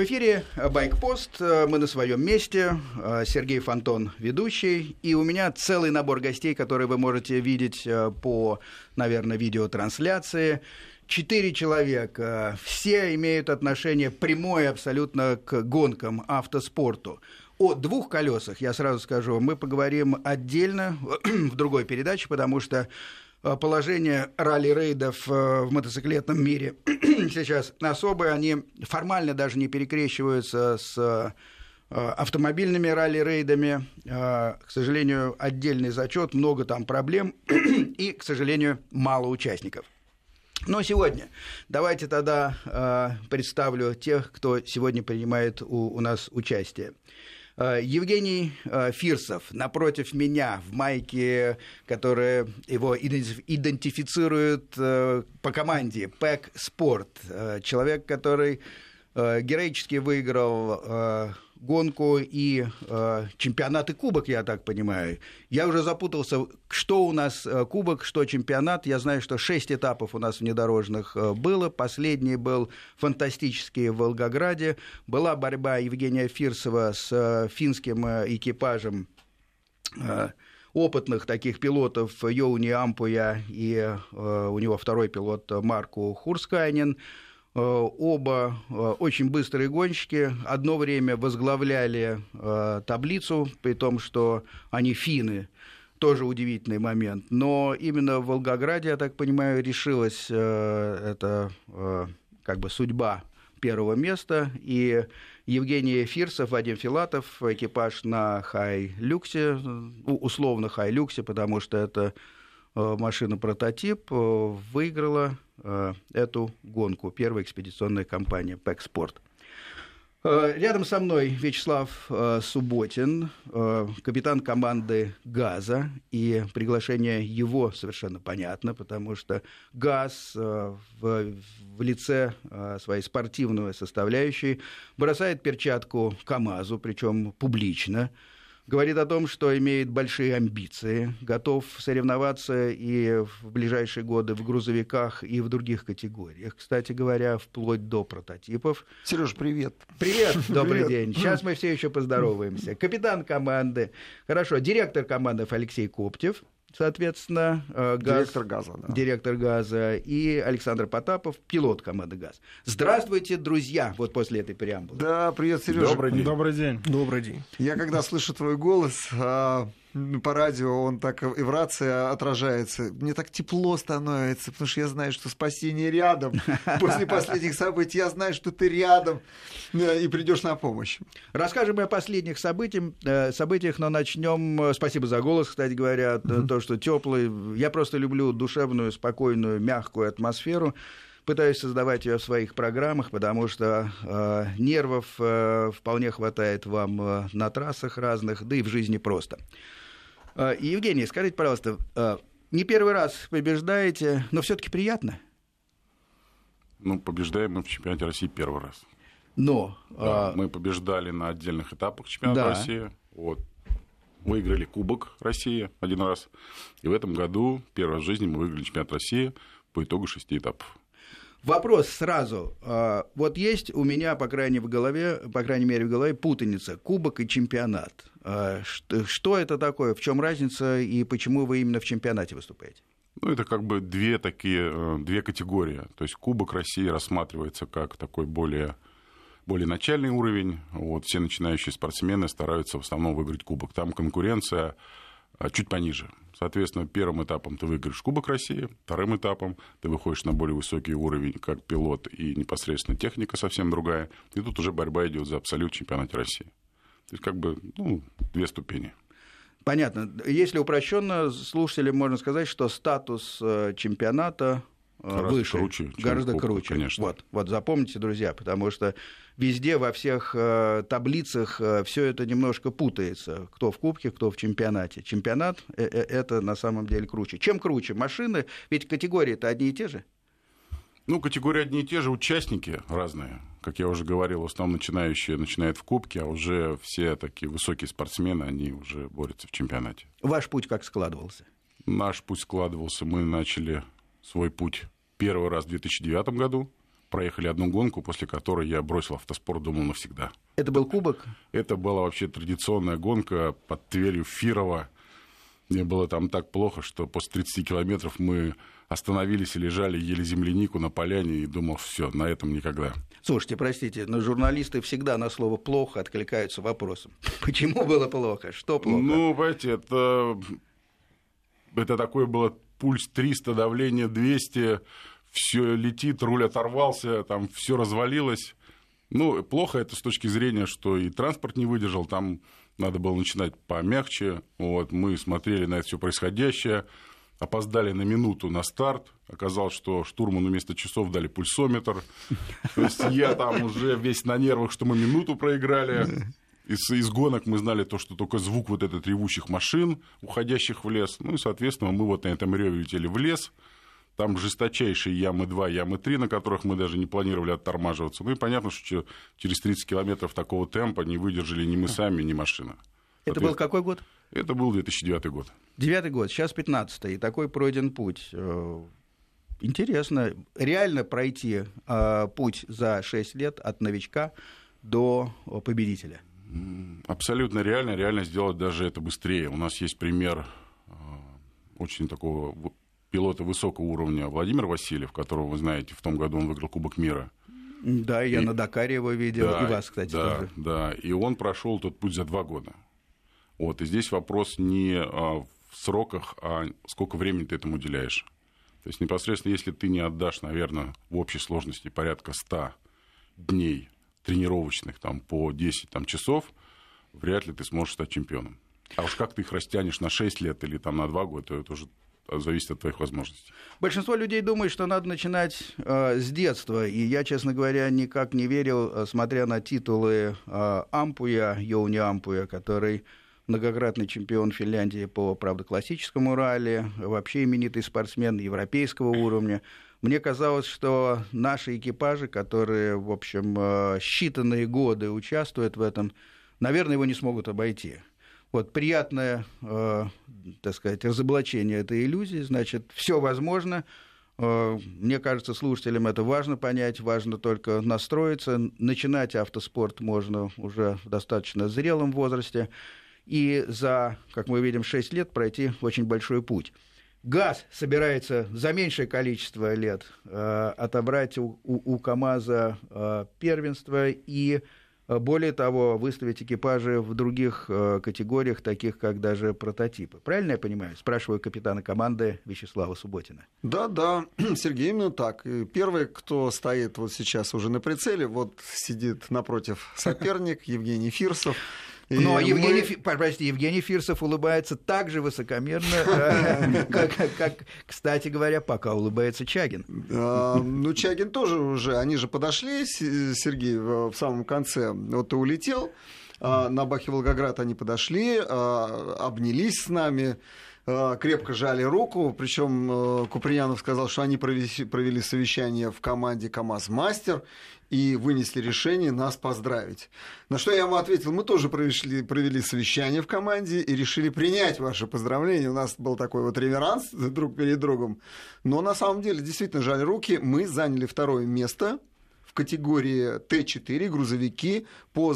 В эфире Байкпост. Мы на своем месте. Сергей Фонтон, ведущий. И у меня целый набор гостей, которые вы можете видеть по, наверное, видеотрансляции. Четыре человека. Все имеют отношение прямое абсолютно к гонкам, автоспорту. О двух колесах, я сразу скажу, мы поговорим отдельно в другой передаче, потому что Э, положение ралли-рейдов э, в мотоциклетном мире сейчас особые, они формально даже не перекрещиваются с э, автомобильными ралли-рейдами. К сожалению, отдельный зачет, много там проблем и, к сожалению, мало участников. Но сегодня давайте тогда представлю тех, кто сегодня принимает у нас участие. Э, Евгений э, Фирсов напротив меня в майке, которая его идентифицирует э, по команде ПЭК Спорт. Человек, который героически выиграл гонку и э, чемпионат и кубок, я так понимаю. Я уже запутался, что у нас э, кубок, что чемпионат. Я знаю, что шесть этапов у нас внедорожных э, было. Последний был фантастический в Волгограде. Была борьба Евгения Фирсова с э, финским экипажем э, опытных таких пилотов Йоуни Ампуя и э, у него второй пилот Марку Хурскайнен. Э, оба э, очень быстрые гонщики. Одно время возглавляли э, таблицу, при том, что они финны. Тоже удивительный момент. Но именно в Волгограде, я так понимаю, решилась эта как бы судьба первого места. И Евгений Фирсов, Вадим Филатов, экипаж на Хай-Люксе, условно Хай-Люксе, потому что это машина-прототип, выиграла Э, эту гонку. Первая экспедиционная компания «Пэкспорт». Э, рядом со мной Вячеслав э, Субботин, капитан команды «Газа», и приглашение его совершенно понятно, потому что «ГАЗ» в, в лице своей спортивной составляющей бросает перчатку КАМАЗу, причем публично, говорит о том, что имеет большие амбиции, готов соревноваться и в ближайшие годы в грузовиках и в других категориях. Кстати говоря, вплоть до прототипов. Сереж, привет. Привет, добрый привет. день. Сейчас мы все еще поздороваемся. Капитан команды, хорошо, директор команды Алексей Коптев соответственно, э, газ, директор газа, да. директор газа, и Александр Потапов, пилот команды ГАЗ. Здравствуйте, друзья, вот после этой преамбулы. Да, привет, Сережа. Добрый день. Добрый день. Добрый день. Я когда слышу твой голос, а, по радио он так и в рации отражается. Мне так тепло становится, потому что я знаю, что спасение рядом. После последних событий я знаю, что ты рядом и придешь на помощь. Расскажем о последних событиях, э, событиях, но начнем. Э, спасибо за голос, кстати говоря, mm-hmm. то, что теплый. Я просто люблю душевную, спокойную, мягкую атмосферу пытаюсь создавать ее в своих программах, потому что э, нервов э, вполне хватает вам э, на трассах разных, да и в жизни просто. Э, Евгений, скажите, пожалуйста, э, не первый раз побеждаете, но все-таки приятно? Ну, побеждаем мы в чемпионате России первый раз. Но да, а... мы побеждали на отдельных этапах чемпионата да. России. Вот. Выиграли Кубок России один раз. И в этом году, первый раз в жизни, мы выиграли чемпионат России по итогу шести этапов. Вопрос сразу. А, вот есть у меня, по крайней, в голове, по крайней мере, в голове путаница. Кубок и чемпионат. А, что это такое? В чем разница и почему вы именно в чемпионате выступаете? Ну, это как бы две такие, э, две категории. То есть Кубок России рассматривается как такой более более начальный уровень. Вот, все начинающие спортсмены стараются в основном выиграть кубок. Там конкуренция а, чуть пониже. Соответственно, первым этапом ты выиграешь Кубок России, вторым этапом ты выходишь на более высокий уровень как пилот и непосредственно техника совсем другая. И тут уже борьба идет за абсолют чемпионате России. То есть как бы ну, две ступени. Понятно. Если упрощенно, слушателям можно сказать, что статус э, чемпионата э, гораздо выше, круче, гораздо кубка, круче. Конечно. Вот, вот запомните, друзья, потому что везде во всех э, таблицах э, все это немножко путается, кто в кубке, кто в чемпионате. Чемпионат э, э, это на самом деле круче. Чем круче машины? Ведь категории-то одни и те же. Ну, категории одни и те же, участники разные. Как я уже говорил, в основном начинающие начинают в Кубке, а уже все такие высокие спортсмены, они уже борются в чемпионате. Ваш путь как складывался? Наш путь складывался. Мы начали свой путь первый раз в 2009 году. проехали одну гонку, после которой я бросил автоспорт, думал навсегда. Это был кубок? Это была вообще традиционная гонка под Тверью Фирова. Мне было там так плохо, что после 30 километров мы остановились и лежали, ели землянику на поляне и думал, все, на этом никогда. Слушайте, простите, но журналисты всегда на слово «плохо» откликаются вопросом. Почему было плохо? Что плохо? Ну, понимаете, это, это такое было пульс 300, давление 200, все летит, руль оторвался, там все развалилось. Ну, плохо это с точки зрения, что и транспорт не выдержал, там надо было начинать помягче. Вот, мы смотрели на это все происходящее, опоздали на минуту на старт. Оказалось, что штурману вместо часов дали пульсометр. То есть я там уже весь на нервах, что мы минуту проиграли. Из, из гонок мы знали то, что только звук вот этот ревущих машин, уходящих в лес. Ну и, соответственно, мы вот на этом реве летели в лес. Там жесточайшие ямы 2, ямы 3, на которых мы даже не планировали оттормаживаться. Ну и понятно, что через 30 километров такого темпа не выдержали ни мы сами, ни машина. Это был какой год? Это был 2009 год. Девятый год, сейчас 15 и такой пройден путь. Э, интересно, реально пройти э, путь за 6 лет от новичка до победителя? Абсолютно реально, реально сделать даже это быстрее. У нас есть пример э, очень такого пилота высокого уровня Владимир Васильев, которого вы знаете, в том году он выиграл Кубок мира. Да, я и, на Дакаре его видел, да, и вас, кстати, да, тоже. Да, и он прошел тот путь за два года. Вот, и здесь вопрос не а, в сроках, а сколько времени ты этому уделяешь. То есть непосредственно, если ты не отдашь, наверное, в общей сложности порядка 100 дней тренировочных там, по 10 там, часов, вряд ли ты сможешь стать чемпионом. А уж как ты их растянешь на 6 лет или там, на 2 года, это уже зависит от твоих возможностей. Большинство людей думает, что надо начинать э, с детства. И я, честно говоря, никак не верил, э, смотря на титулы э, Ампуя, Йоуни Ампуя, который многократный чемпион Финляндии по, правда, классическому ралли, вообще именитый спортсмен европейского уровня. Мне казалось, что наши экипажи, которые, в общем, э, считанные годы участвуют в этом, наверное, его не смогут обойти. Вот приятное, э, так сказать, разоблачение этой иллюзии, значит, все возможно. Э, мне кажется, слушателям это важно понять, важно только настроиться. Начинать автоспорт можно уже в достаточно зрелом возрасте. И за, как мы видим, 6 лет пройти очень большой путь. ГАЗ собирается за меньшее количество лет э, отобрать у, у, у КАМАЗа э, первенство и более того, выставить экипажи в других э, категориях, таких как даже прототипы. Правильно я понимаю? Спрашиваю капитана команды Вячеслава Субботина. Да, да, Сергей, именно так. Первый, кто стоит вот сейчас уже на прицеле, вот сидит напротив соперник Евгений Фирсов. Но мы... Евгений, прости, Евгений Фирсов улыбается так же высокомерно, э, как, кстати говоря, пока улыбается Чагин. А, ну, Чагин тоже уже, они же подошли, Сергей, в самом конце. Вот ты улетел, а, на Бахе Волгоград они подошли, а, обнялись с нами крепко жали руку, причем э, Куприянов сказал, что они провели, провели совещание в команде КАМАЗ Мастер, и вынесли решение нас поздравить. На что я ему ответил, мы тоже провели, провели совещание в команде и решили принять ваше поздравление. У нас был такой вот реверанс друг перед другом. Но на самом деле, действительно, жаль руки, мы заняли второе место в категории Т4 грузовики по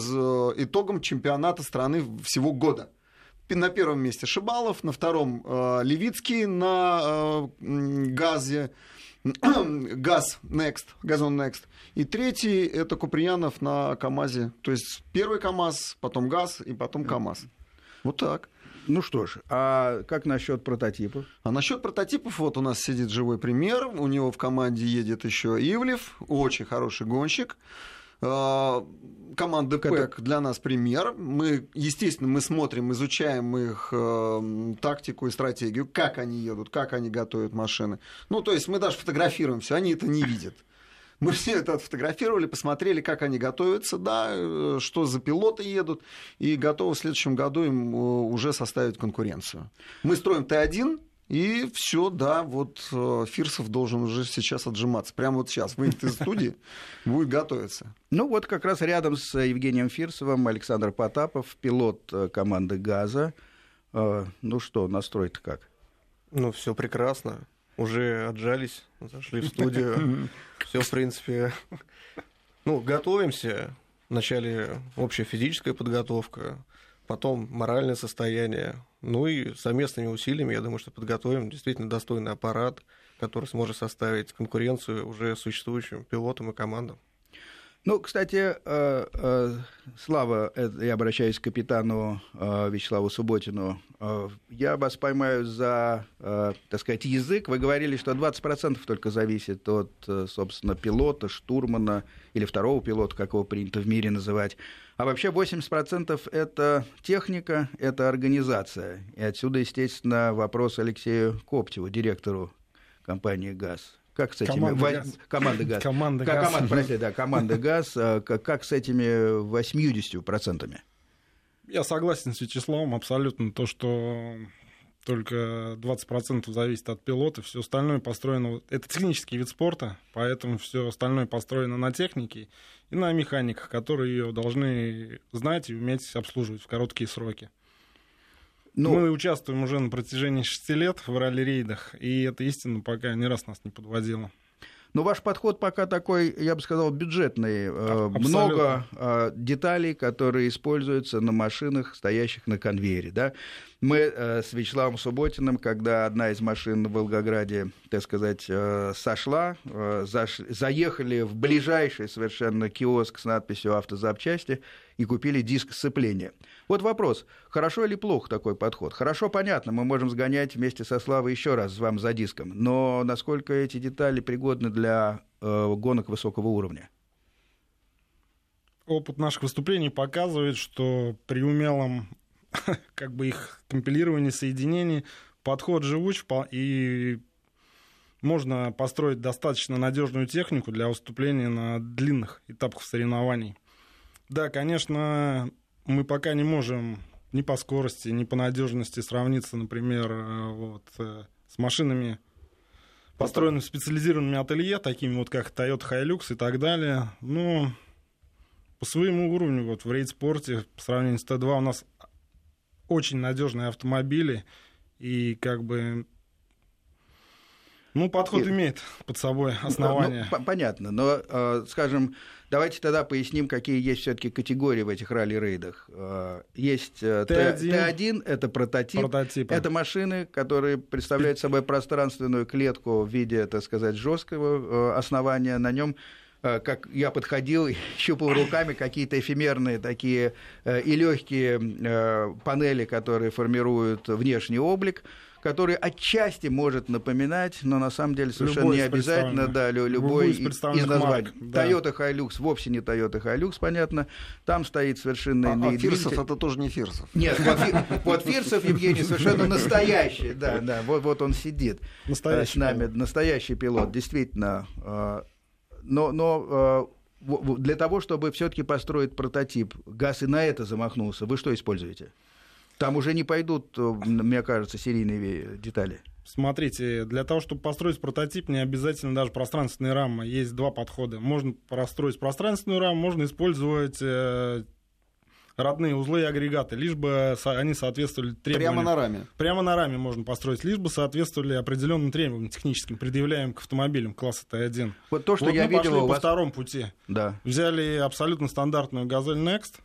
итогам чемпионата страны всего года. На первом месте Шибалов, на втором э, Левицкий на э, газе, Газ Next, Газон Next. И третий это Куприянов на КАМАЗе. То есть первый КАМАЗ, потом ГАЗ и потом КАМАЗ. Вот так. Ну что ж, а как насчет прототипов? А насчет прототипов, вот у нас сидит живой пример. У него в команде едет еще Ивлев, очень хороший гонщик. А, команда ПЭК для нас пример. Мы, естественно, мы смотрим, изучаем их э, тактику и стратегию, как они едут, как они готовят машины. Ну, то есть мы даже фотографируем все, они это не видят. Мы все это отфотографировали, посмотрели, как они готовятся, да, э, что за пилоты едут, и готовы в следующем году им э, уже составить конкуренцию. Мы строим Т1, и все, да, вот э, Фирсов должен уже сейчас отжиматься. Прямо вот сейчас выйдет из студии, будет готовиться. Ну вот как раз рядом с Евгением Фирсовым Александр Потапов, пилот э, команды «Газа». Э, ну что, настрой-то как? Ну, все прекрасно. уже отжались, зашли в студию. Все, в принципе, ну, готовимся. Вначале общая физическая подготовка, потом моральное состояние. Ну и совместными усилиями, я думаю, что подготовим действительно достойный аппарат, который сможет составить конкуренцию уже существующим пилотам и командам. Ну, кстати, э, э, Слава, я обращаюсь к капитану э, Вячеславу Субботину. Я вас поймаю за, так сказать, язык. Вы говорили, что 20% только зависит от, собственно, пилота, штурмана или второго пилота, как его принято в мире называть. А вообще 80% это техника, это организация. И отсюда, естественно, вопрос Алексею Коптеву, директору компании «ГАЗ». Как с этими... Команда ГАЗ. Команда ГАЗ. Команда как, ГАЗ. Команда, простите, да, команда ГАЗ. А, как, как с этими 80%? Я согласен с Вячеславом абсолютно. То, что только 20% зависит от пилота, все остальное построено... Это технический вид спорта, поэтому все остальное построено на технике и на механиках, которые ее должны знать и уметь обслуживать в короткие сроки. Ну, Мы участвуем уже на протяжении шести лет в ралли-рейдах, и это истина пока ни раз нас не подводила. Но ваш подход пока такой, я бы сказал, бюджетный. Э, Абсолютно. Много э, деталей, которые используются на машинах, стоящих на конвейере. Да? Мы э, с Вячеславом Субботиным, когда одна из машин в Волгограде, так сказать, сошла, заехали в ближайший совершенно киоск с надписью «Автозапчасти», и купили диск сцепления. Вот вопрос, хорошо или плохо такой подход? Хорошо, понятно, мы можем сгонять вместе со Славой еще раз вам за диском, но насколько эти детали пригодны для э, гонок высокого уровня? Опыт наших выступлений показывает, что при умелом как бы их компилировании, соединении подход живуч и можно построить достаточно надежную технику для выступления на длинных этапах соревнований. Да, конечно, мы пока не можем ни по скорости, ни по надежности сравниться, например, э, вот, э, с машинами, построенными специализированными ателье, такими вот как Toyota Hilux и так далее. Но по своему уровню, вот в рейд-спорте, по сравнению с Т2, у нас очень надежные автомобили, и как бы ну, подход и... имеет под собой основания. Ну, понятно, но, э, скажем, давайте тогда поясним, какие есть все-таки категории в этих ралли-рейдах. Э, есть Т1, Т1 это прототип, Прототипы. это машины, которые представляют собой пространственную клетку в виде, так сказать, жесткого основания. На нем как я подходил, щупал руками какие-то эфемерные такие и легкие панели, которые формируют внешний облик который отчасти может напоминать, но на самом деле совершенно любой не обязательно, да, любой из, из названий. Марк, да. Toyota Hilux вовсе не Toyota Hilux, понятно. Там стоит совершенно а, иные а Фирсов это тоже не Фирсов. Нет, вот, вот Фирсов, Евгений, совершенно настоящий, да, да, вот, вот он сидит э, настоящий с нами, пилот. настоящий пилот, действительно. Но, но э, для того, чтобы все-таки построить прототип, ГАЗ и на это замахнулся, вы что используете? Там уже не пойдут, э, мне кажется, серийные детали. Смотрите, для того, чтобы построить прототип, не обязательно даже пространственная рама. Есть два подхода. Можно простроить пространственную раму, можно использовать э, родные узлы и агрегаты, лишь бы они соответствовали требованиям. Прямо на раме. Прямо на раме можно построить, лишь бы соответствовали определенным требованиям техническим, предъявляемым к автомобилям класса Т1. Вот то, что вот я мы видел пошли у вас... по второму пути. Да. Взяли абсолютно стандартную «Газель Next»,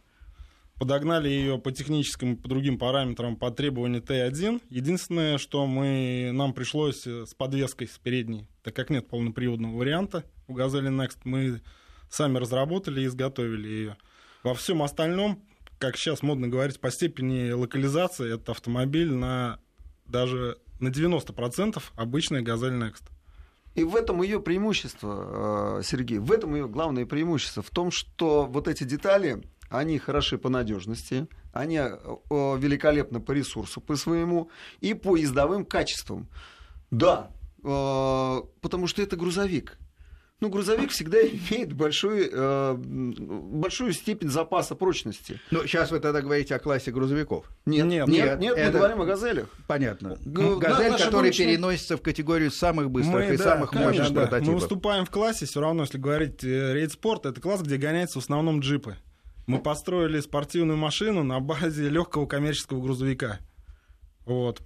подогнали ее по техническим, по другим параметрам по требованию Т1. Единственное, что мы, нам пришлось с подвеской с передней, так как нет полноприводного варианта у «Газели Next», мы сами разработали и изготовили ее. Во всем остальном, как сейчас модно говорить, по степени локализации этот автомобиль на даже на 90% обычная «Газель Next». И в этом ее преимущество, э, Сергей, в этом ее главное преимущество, в том, что вот эти детали, они хороши по надежности, они э, великолепны по ресурсу, по своему и по ездовым качествам. Да, э, потому что это грузовик. Ну, грузовик всегда имеет большой, э, большую степень запаса прочности. Ну, сейчас вы тогда говорите о классе грузовиков. Нет, нет, нет, нет это... мы говорим о газелях. Понятно. Г- Газель, который гоночные... переносится в категорию самых быстрых мы, и да, самых мощных да, прототипов. Мы выступаем в классе, все равно, если говорить рейд-спорт, это класс, где гоняются в основном джипы. Мы построили спортивную машину на базе легкого коммерческого грузовика. Вот.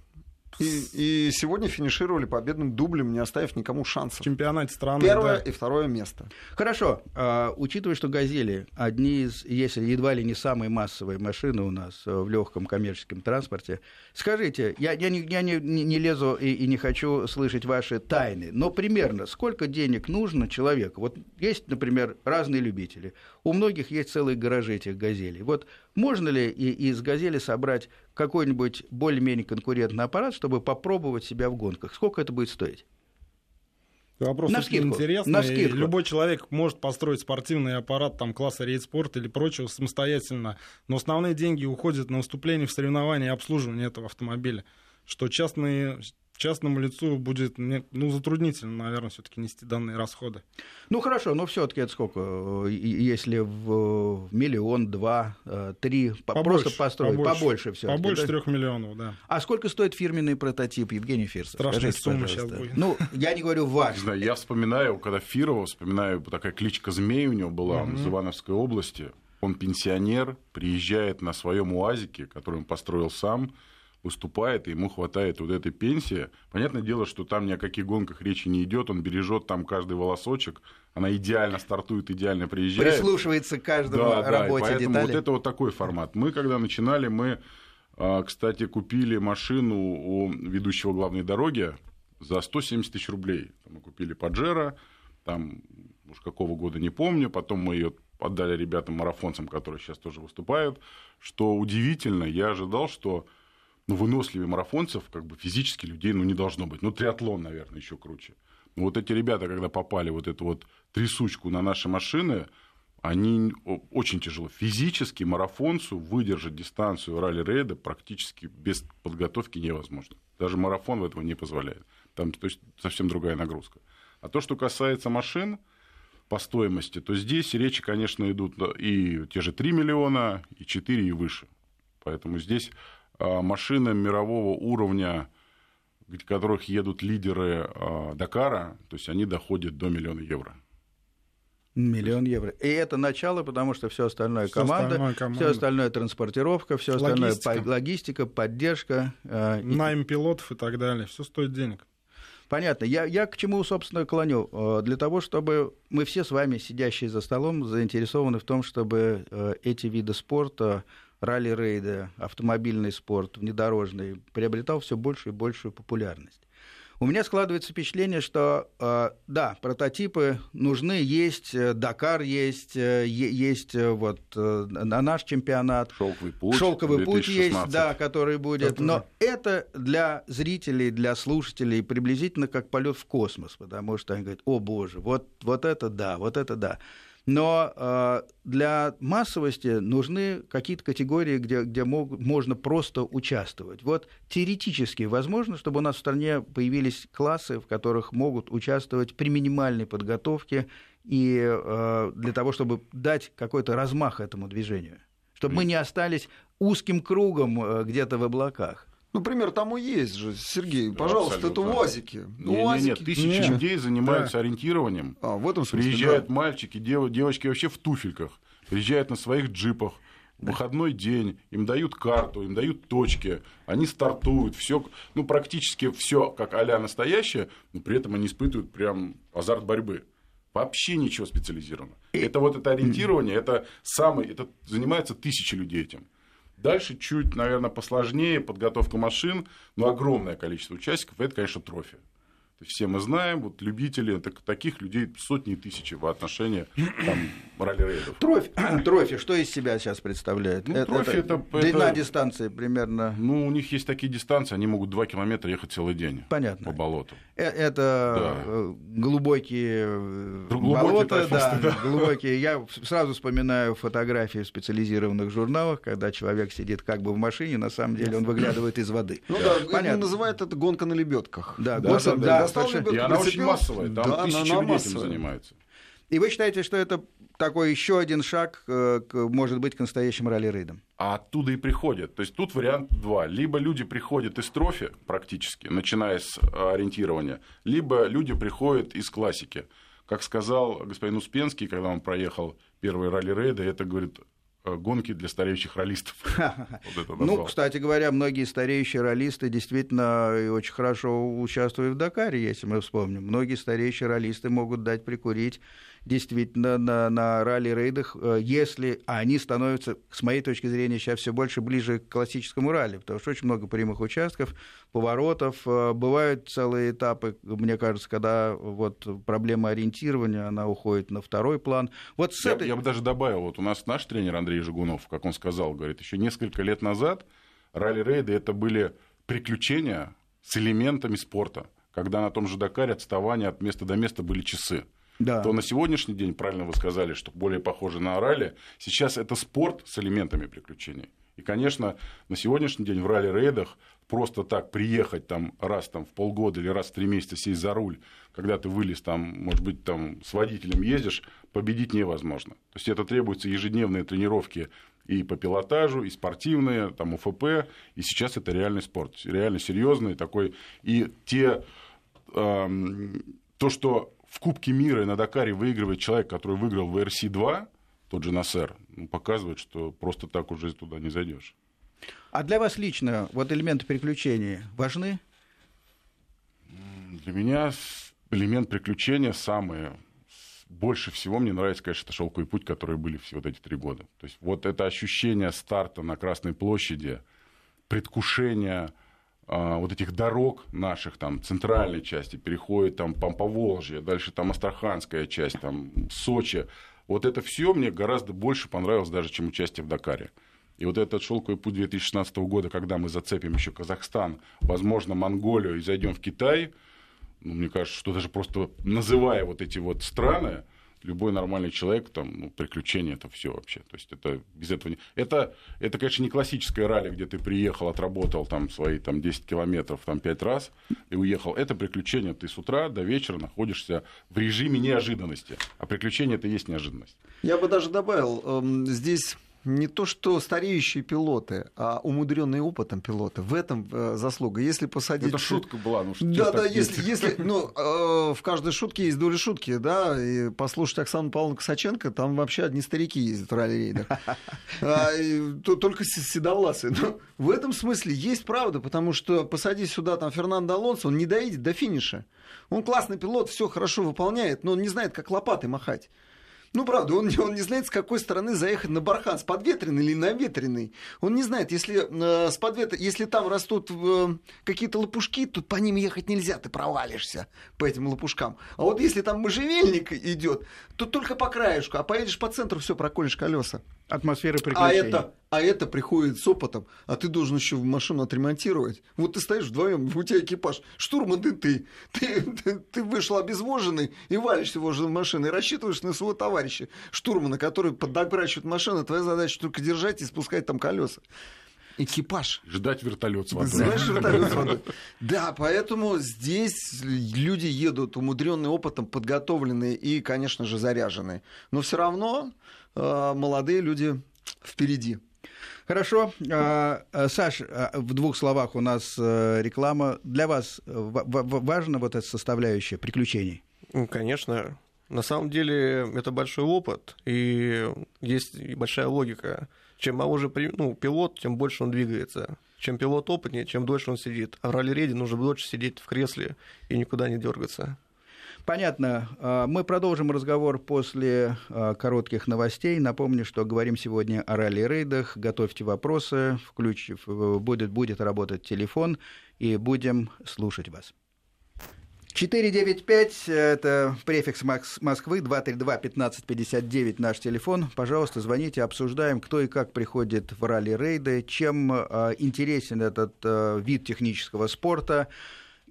И, и сегодня финишировали победным дублем, не оставив никому В шансов. чемпионате страны. Первое да. и второе место. Хорошо, а, учитывая, что «Газели» одни из, если едва ли не самые массовые машины у нас э, в легком коммерческом транспорте, скажите, я, я, не, я не- не лезу и, и не хочу слышать ваши тайны, но примерно сколько денег нужно человеку? Вот есть, например, разные любители. У многих есть целые гаражи этих «Газелей». Вот можно ли и- из «Газели» собрать какой-нибудь более-менее конкурентный аппарат, чтобы попробовать себя в гонках? Сколько это будет стоить? Вопрос очень Навскидку, интересный. И Любой человек может построить спортивный аппарат там, класса рейд-спорт или прочего самостоятельно, но основные деньги уходят на выступление в соревнования и обслуживание этого автомобиля, что частные, частному лицу будет ну, затруднительно, наверное, все-таки нести данные расходы. Ну хорошо, но все-таки это сколько? Если в миллион, два, э, три, по- просто построить, побольше, все. Побольше трех миллионов, да. А сколько стоит фирменный прототип Евгений Фирсов? Страшная Скажите, сумма пожалуйста. сейчас будет. Ну, я не говорю Не ваш. знаю, я вспоминаю, когда Фирова, вспоминаю, такая кличка Змей у него была, он из Ивановской области. Он пенсионер, приезжает на своем УАЗике, который он построил сам, выступает, и ему хватает вот этой пенсии. Понятное дело, что там ни о каких гонках речи не идет, он бережет там каждый волосочек, она идеально стартует, идеально приезжает. Прислушивается к каждому Да, да, работе поэтому детали. вот это вот такой формат. Мы, когда начинали, мы, а, кстати, купили машину у ведущего главной дороги за 170 тысяч рублей. Мы купили Паджеро, там уж какого года не помню, потом мы ее отдали ребятам марафонцам, которые сейчас тоже выступают. Что удивительно, я ожидал, что ну, выносливее марафонцев, как бы физически людей, ну, не должно быть. Ну, триатлон, наверное, еще круче. Но вот эти ребята, когда попали вот эту вот трясучку на наши машины, они очень тяжело. Физически марафонцу выдержать дистанцию ралли-рейда практически без подготовки невозможно. Даже марафон этого не позволяет. Там то есть, совсем другая нагрузка. А то, что касается машин по стоимости, то здесь речи, конечно, идут и те же 3 миллиона, и 4, и выше. Поэтому здесь а, машины мирового уровня, в которых едут лидеры а, Дакара, то есть они доходят до миллиона евро. Миллион евро. И это начало, потому что все остальное Всё команда, остальное команда. все остальное транспортировка, все остальное Логистика. по- логистика, поддержка. э, и- Найм пилотов и так далее. Все стоит денег. Понятно. Я, я к чему, собственно, клоню? Э, Для того, чтобы мы все с вами, сидящие за столом, заинтересованы в том, чтобы э, эти виды спорта, ралли-рейды, автомобильный спорт, внедорожный, приобретал все большую и большую популярность. У меня складывается впечатление, что э, да, прототипы нужны, есть, э, Дакар есть, э, есть вот э, на наш чемпионат, Шелковый путь. Шелковый путь есть, 2016. да, который будет. Но это для зрителей, для слушателей приблизительно как полет в космос, потому что они говорят: о боже, вот, вот это да, вот это да. Но э, для массовости нужны какие-то категории, где, где мог- можно просто участвовать. Вот теоретически возможно, чтобы у нас в стране появились классы, в которых могут участвовать при минимальной подготовке и э, для того, чтобы дать какой-то размах этому движению. Чтобы мы не остались узким кругом э, где-то в облаках. Ну, пример тому есть же, Сергей. Пожалуйста, это Абсолютно. УАЗики. Ну, Не, УАЗики. нет, тысячи Нет. людей занимаются ориентированием. А, в этом смысле, Приезжают да. мальчики, дев- девочки вообще в туфельках. Приезжают на своих джипах. В выходной день им дают карту, им дают точки, они стартуют, все, ну, практически все как а-ля настоящее, но при этом они испытывают прям азарт борьбы. Вообще ничего специализированного. Это вот это ориентирование, это самый, это занимаются тысячи людей этим. Дальше чуть, наверное, посложнее подготовка машин, но огромное количество участников, это, конечно, трофи. Все мы знаем, вот любители, так- таких людей сотни и тысячи в отношении там, ралли-рейдов. Трофи, трофи, что из себя сейчас представляет? Ну, трофи это- длина это- дистанции примерно. Ну, у них есть такие дистанции, они могут 2 километра ехать целый день Понятно. по болоту. Э, Это Да. э, глубокие э, Глубокие болота, да, трофисты, да. глубокие. Я сразу вспоминаю фотографии в специализированных журналах, когда человек сидит как бы в машине, на самом деле он выглядывает из воды. Ну да, Понятно. называют это гонка на лебедках. Да, Да, гонка- да, да, совершенно- И она очень массовая, там Да, тысячи она людей этим занимаются. И вы считаете, что это такой еще один шаг, э, к- может быть, к настоящим ралли-рейдам? А оттуда и приходят. То есть тут вариант два. Либо люди приходят из трофи практически, начиная с ориентирования, либо люди приходят из классики. Как сказал господин Успенский, когда он проехал первые ралли-рейды, это, говорит, гонки для стареющих ролистов. Ну, кстати говоря, многие стареющие ролисты действительно очень хорошо участвуют в Дакаре, если мы вспомним. Многие стареющие ролисты могут дать прикурить действительно на, на ралли-рейдах, э, если они становятся, с моей точки зрения, сейчас все больше ближе к классическому ралли, потому что очень много прямых участков, поворотов, э, бывают целые этапы, мне кажется, когда вот проблема ориентирования, она уходит на второй план. Вот с я, этой... я бы даже добавил, вот у нас наш тренер Андрей Жигунов, как он сказал, говорит, еще несколько лет назад ралли-рейды это были приключения с элементами спорта, когда на том же Дакаре отставание от места до места были часы да. то на сегодняшний день, правильно вы сказали, что более похоже на ралли, сейчас это спорт с элементами приключений. И, конечно, на сегодняшний день в ралли-рейдах просто так приехать там раз там, в полгода или раз в три месяца сесть за руль, когда ты вылез там, может быть, там с водителем ездишь, победить невозможно. То есть это требуются ежедневные тренировки и по пилотажу, и спортивные, там УФП, и сейчас это реальный спорт, реально серьезный такой. И те, эм, то, что в Кубке мира и на Дакаре выигрывает человек, который выиграл в РС-2, тот же Насер, ну, показывает, что просто так уже туда не зайдешь. А для вас лично вот элементы приключений важны? Для меня элемент приключения самый больше всего мне нравится, конечно, это шелковый путь, который были все вот эти три года. То есть вот это ощущение старта на Красной площади, предвкушение а, вот этих дорог наших, там, центральной части, переходит там по дальше там Астраханская часть, там, Сочи. Вот это все мне гораздо больше понравилось даже, чем участие в Дакаре. И вот этот шелковый путь 2016 года, когда мы зацепим еще Казахстан, возможно, Монголию и зайдем в Китай, ну, мне кажется, что даже просто называя вот эти вот страны, любой нормальный человек, там, ну, приключения это все вообще. То есть это без этого не... Это, это, конечно, не классическое ралли, где ты приехал, отработал там свои там, 10 километров там, 5 раз и уехал. Это приключение. Ты с утра до вечера находишься в режиме неожиданности. А приключение это и есть неожиданность. Я бы даже добавил, эм, здесь не то, что стареющие пилоты, а умудренные опытом пилоты. В этом э, заслуга. Если посадить... Это шутка была. Ну, да, да, если, если, ну, э, в каждой шутке есть доля шутки, да, и послушать Оксану Павловну Косаченко, там вообще одни старики ездят в ралли-рейдах. А, только седовласые. Но в этом смысле есть правда, потому что посади сюда там Фернандо Алонсо, он не доедет до финиша. Он классный пилот, все хорошо выполняет, но он не знает, как лопатой махать. Ну, правда, он, он не знает, с какой стороны заехать на бархан, с подветренной или наветренной. Он не знает, если, э, с подветр... если там растут э, какие-то лопушки, то по ним ехать нельзя, ты провалишься по этим лопушкам. А вот если там можжевельник идет, то только по краешку, а поедешь по центру, все, проколешь колеса. Атмосфера приключений. А это, а это приходит с опытом, а ты должен еще машину отремонтировать. Вот ты стоишь вдвоем, у тебя экипаж, штурман ты, ты, ты, ты, ты вышел обезвоженный и валишься возле машины, и рассчитываешь на своего товарища, штурмана, который подобращивает машину, твоя задача только держать и спускать там колеса экипаж. Ждать вертолет с водой. Знаешь, вертолет с водой. Да, поэтому здесь люди едут умудренные опытом, подготовленные и, конечно же, заряженные. Но все равно молодые люди впереди. Хорошо. А, а, Саш, в двух словах у нас э, реклама. Для вас важна вот эта составляющая приключений? Ну, конечно. На самом деле это большой опыт, и есть большая логика. Чем моложе ну, пилот, тем больше он двигается. Чем пилот опытнее, чем дольше он сидит. А в ралли-рейде нужно дольше сидеть в кресле и никуда не дергаться. Понятно. А, мы продолжим разговор после а, коротких новостей. Напомню, что говорим сегодня о ралли-рейдах. Готовьте вопросы, включив, будет, будет работать телефон, и будем слушать вас. 495 – это префикс Москвы, 232-1559 наш телефон. Пожалуйста, звоните, обсуждаем, кто и как приходит в ралли-рейды, чем э, интересен этот э, вид технического спорта,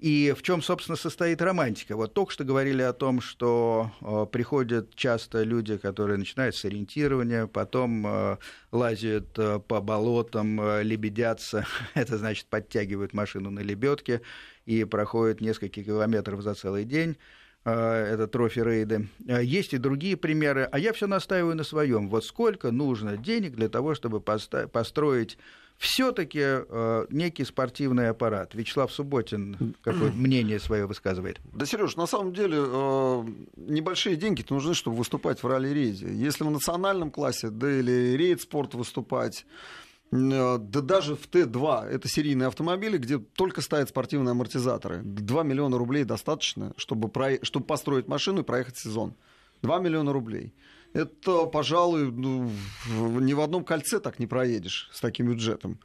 и в чем, собственно, состоит романтика? Вот только что говорили о том, что э, приходят часто люди, которые начинают с ориентирования, потом э, лазят э, по болотам, э, лебедятся, это значит подтягивают машину на лебедке и проходят несколько километров за целый день. это трофи-рейды. Есть и другие примеры, а я все настаиваю на своем. Вот сколько нужно денег для того, чтобы построить все-таки э, некий спортивный аппарат. Вячеслав Субботин какое мнение свое высказывает? Да, Сереж, на самом деле э, небольшие деньги нужны, чтобы выступать в ралли-рейде. Если в национальном классе, да или рейд-спорт выступать, э, да даже в Т2, это серийные автомобили, где только ставят спортивные амортизаторы. 2 миллиона рублей достаточно, чтобы, про... чтобы построить машину и проехать сезон. 2 миллиона рублей это, пожалуй, ну, ни в одном кольце так не проедешь с таким бюджетом.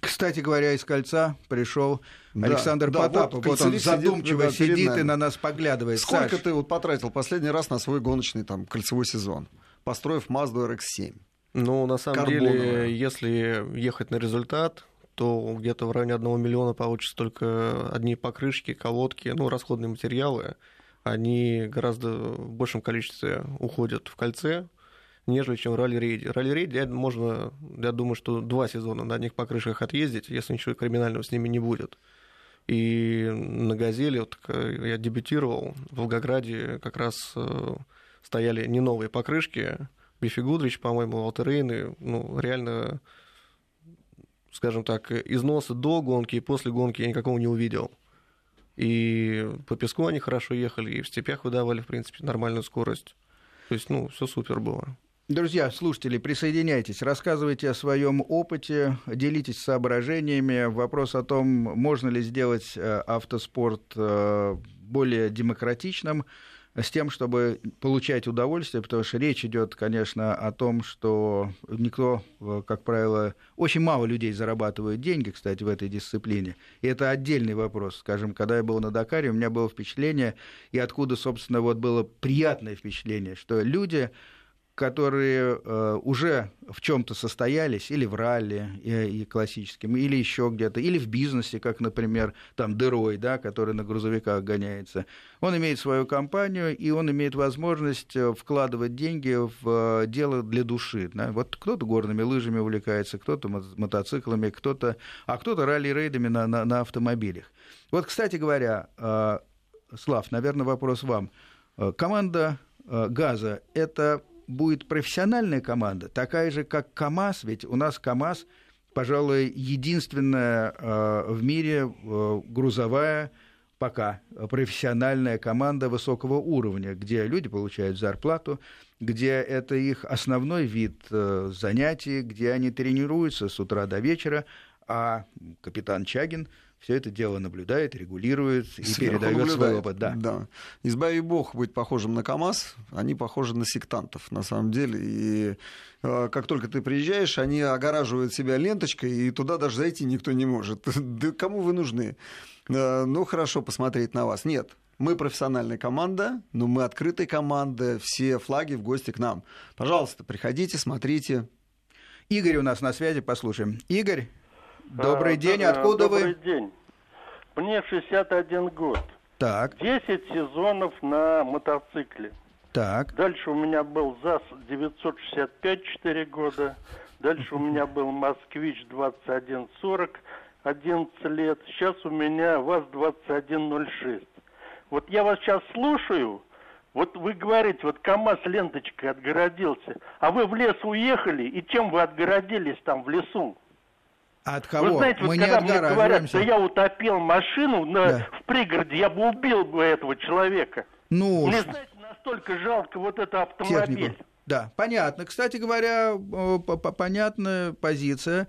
Кстати говоря, из кольца пришел да, Александр да, Потапов. Вот, вот он задумчиво сидит, сидит и на нас поглядывает. Сколько Саш? ты вот потратил последний раз на свой гоночный там, кольцевой сезон, построив Mazda RX-7? Ну, на самом Карбоновая. деле, если ехать на результат, то где-то в районе одного миллиона получится только одни покрышки, колодки, ну, расходные материалы они гораздо в большем количестве уходят в кольце, нежели чем в ралли-рейде. Ралли-рейде можно, я думаю, что два сезона на одних покрышках отъездить, если ничего криминального с ними не будет. И на «Газели» вот, я дебютировал в Волгограде, как раз э, стояли не новые покрышки, Бифи Гудрич, по-моему, Алтерейны, ну, реально, скажем так, износа до гонки и после гонки я никакого не увидел. И по песку они хорошо ехали, и в степях выдавали, в принципе, нормальную скорость. То есть, ну, все супер было. Друзья, слушатели, присоединяйтесь, рассказывайте о своем опыте, делитесь соображениями. Вопрос о том, можно ли сделать э, автоспорт э, более демократичным, с тем, чтобы получать удовольствие, потому что речь идет, конечно, о том, что никто, э, как правило, очень мало людей зарабатывают деньги, кстати, в этой дисциплине. И это отдельный вопрос. Скажем, когда я был на Дакаре, у меня было впечатление, и откуда, собственно, вот было приятное впечатление, что люди которые э, уже в чем-то состоялись, или в ралли и, и классическом, или еще где-то, или в бизнесе, как, например, там Дерой, да, который на грузовиках гоняется. Он имеет свою компанию, и он имеет возможность э, вкладывать деньги в э, дело для души. Да? Вот кто-то горными лыжами увлекается, кто-то мотоциклами, кто-то, а кто-то ралли-рейдами на, на, на автомобилях. Вот, кстати говоря, э, Слав, наверное, вопрос вам. Э, команда «Газа» — это будет профессиональная команда, такая же, как КАМАЗ, ведь у нас КАМАЗ, пожалуй, единственная э, в мире э, грузовая пока профессиональная команда высокого уровня, где люди получают зарплату, где это их основной вид э, занятий, где они тренируются с утра до вечера, а капитан Чагин – все это дело наблюдает, регулирует и Сверху передает наблюдает. свой опыт. Да. да. Избави бог быть похожим на КАМАЗ, они похожи на сектантов на самом деле. И э, как только ты приезжаешь, они огораживают себя ленточкой, и туда даже зайти никто не может. Да кому вы нужны? Э, ну, хорошо посмотреть на вас. Нет, мы профессиональная команда, но мы открытая команда, все флаги в гости к нам. Пожалуйста, приходите, смотрите. Игорь у нас на связи, послушаем. Игорь, Добрый а, день, откуда добрый вы? Добрый день. Мне 61 год. Так. 10 сезонов на мотоцикле. Так. Дальше у меня был ЗАЗ 965 4 года. Дальше у меня был Москвич 2140 11 лет. Сейчас у меня ВАЗ-2106. Вот я вас сейчас слушаю, вот вы говорите, вот КАМАЗ ленточкой отгородился, а вы в лес уехали, и чем вы отгородились там в лесу? А от кого? Вы знаете, вот Мы когда мне говорят, что я утопил машину на, да. в пригороде, я бы убил бы этого человека. Ну, мне, знаете, настолько жалко вот это автомобиль. Технику. Да, понятно. Кстати говоря, понятная позиция.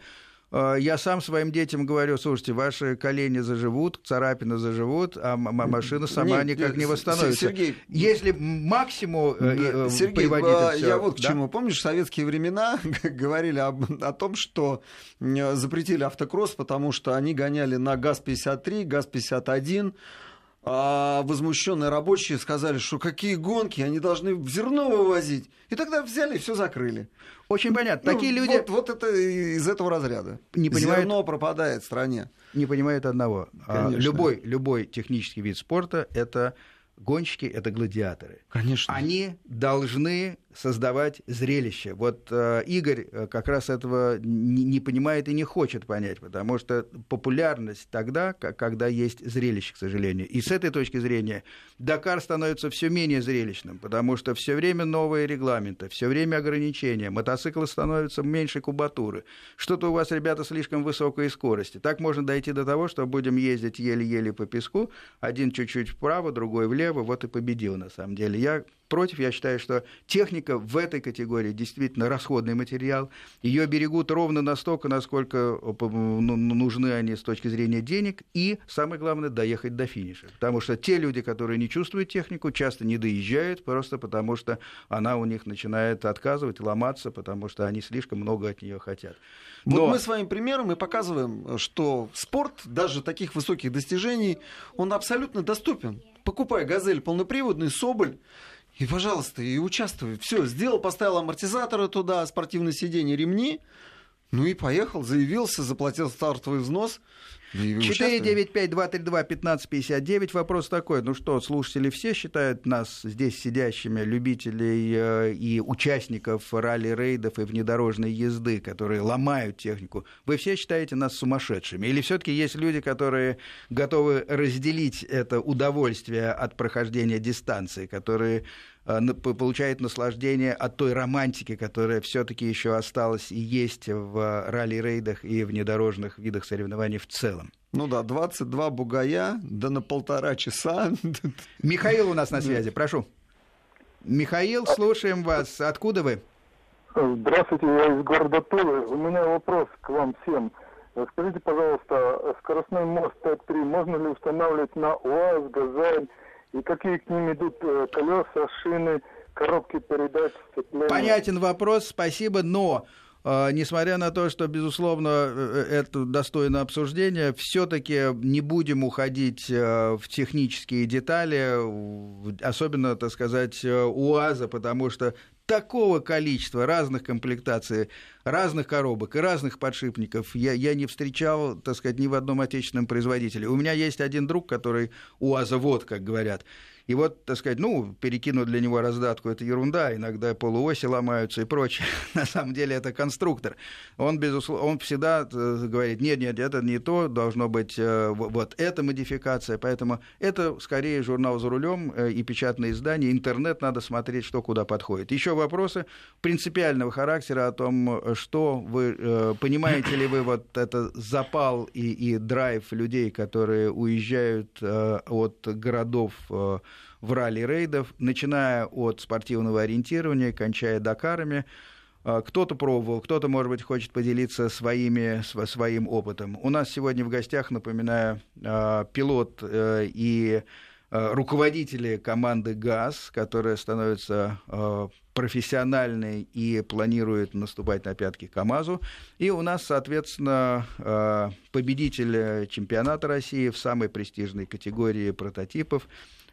Э, я сам своим детям говорю, слушайте, ваши колени заживут, царапины заживут, а машина сама Нет, никак не восстановится. Сергей, Если максимум э, э, Сергей, приводить я вот к да? чему. Помнишь, в советские времена говорили об, о том, что запретили автокросс, потому что они гоняли на ГАЗ-53, ГАЗ-51, а возмущенные рабочие сказали, что какие гонки, они должны зерно вывозить. И тогда взяли и все закрыли. Очень понятно. Ну, Такие люди... Вот, вот это из этого разряда. Не понимают... Зерно пропадает в стране. Не понимают одного. А, Конечно. Любой, любой технический вид спорта – это гонщики, это гладиаторы. Конечно. Они должны создавать зрелище. Вот э, Игорь э, как раз этого не, не понимает и не хочет понять, потому что популярность тогда, как, когда есть зрелище, к сожалению. И с этой точки зрения Дакар становится все менее зрелищным, потому что все время новые регламенты, все время ограничения, мотоциклы становятся меньше кубатуры. Что-то у вас, ребята, слишком высокой скорости. Так можно дойти до того, что будем ездить еле-еле по песку, один чуть-чуть вправо, другой влево, вот и победил на самом деле. Я против. Я считаю, что техника в этой категории действительно расходный материал. Ее берегут ровно настолько, насколько э, ну, ну, нужны они с точки зрения денег. И, самое главное, доехать до финиша. Потому что те люди, которые не чувствуют технику, часто не доезжают, просто потому что она у них начинает отказывать, ломаться, потому что они слишком много от нее хотят. Но... Вот мы своим примером и показываем, что спорт, даже таких высоких достижений, он абсолютно доступен. Покупай «Газель» полноприводный, «Соболь», и, пожалуйста, и участвуй. Все, сделал, поставил амортизаторы туда, спортивное сиденье, ремни. Ну и поехал, заявился, заплатил стартовый взнос. 495-232-1559. Вопрос такой. Ну что, слушатели все считают нас здесь сидящими любителей э, и участников ралли-рейдов и внедорожной езды, которые ломают технику. Вы все считаете нас сумасшедшими? Или все-таки есть люди, которые готовы разделить это удовольствие от прохождения дистанции, которые получает наслаждение от той романтики, которая все-таки еще осталась и есть в ралли-рейдах и внедорожных видах соревнований в целом. Ну да, 22 бугая, да на полтора часа. Михаил у нас на связи, прошу. Михаил, слушаем вас. Откуда вы? Здравствуйте, я из города Тулы. У меня вопрос к вам всем. Скажите, пожалуйста, скоростной мост Т-3 можно ли устанавливать на УАЗ, «Газель» и какие к ним идут э, колеса, шины, коробки передач, сцепления. Понятен вопрос, спасибо, но э, несмотря на то, что, безусловно, э, это достойно обсуждения, все-таки не будем уходить в технические детали, особенно, так сказать, УАЗа, потому что такого количества разных комплектаций, разных коробок и разных подшипников я, я не встречал, так сказать, ни в одном отечественном производителе. У меня есть один друг, который УАЗовод, как говорят, и вот, так сказать, ну, перекинуть для него раздатку – это ерунда, иногда полуоси ломаются и прочее. На самом деле это конструктор. Он, безусловно, он всегда э, говорит, нет, нет, это не то, должно быть э, вот эта модификация. Поэтому это скорее журнал «За рулем» э, и печатное издание. Интернет надо смотреть, что куда подходит. Еще вопросы принципиального характера о том, что вы, понимаете ли вы вот это запал и, и драйв людей, которые уезжают от городов в ралли-рейдов, начиная от спортивного ориентирования, кончая Дакарами. А, кто-то пробовал, кто-то, может быть, хочет поделиться своими, своим опытом. У нас сегодня в гостях, напоминаю, а, пилот э, и а, руководители команды ГАЗ, которая становится профессиональной и планирует наступать на пятки КАМАЗу. И у нас, соответственно, победитель чемпионата России в самой престижной категории прототипов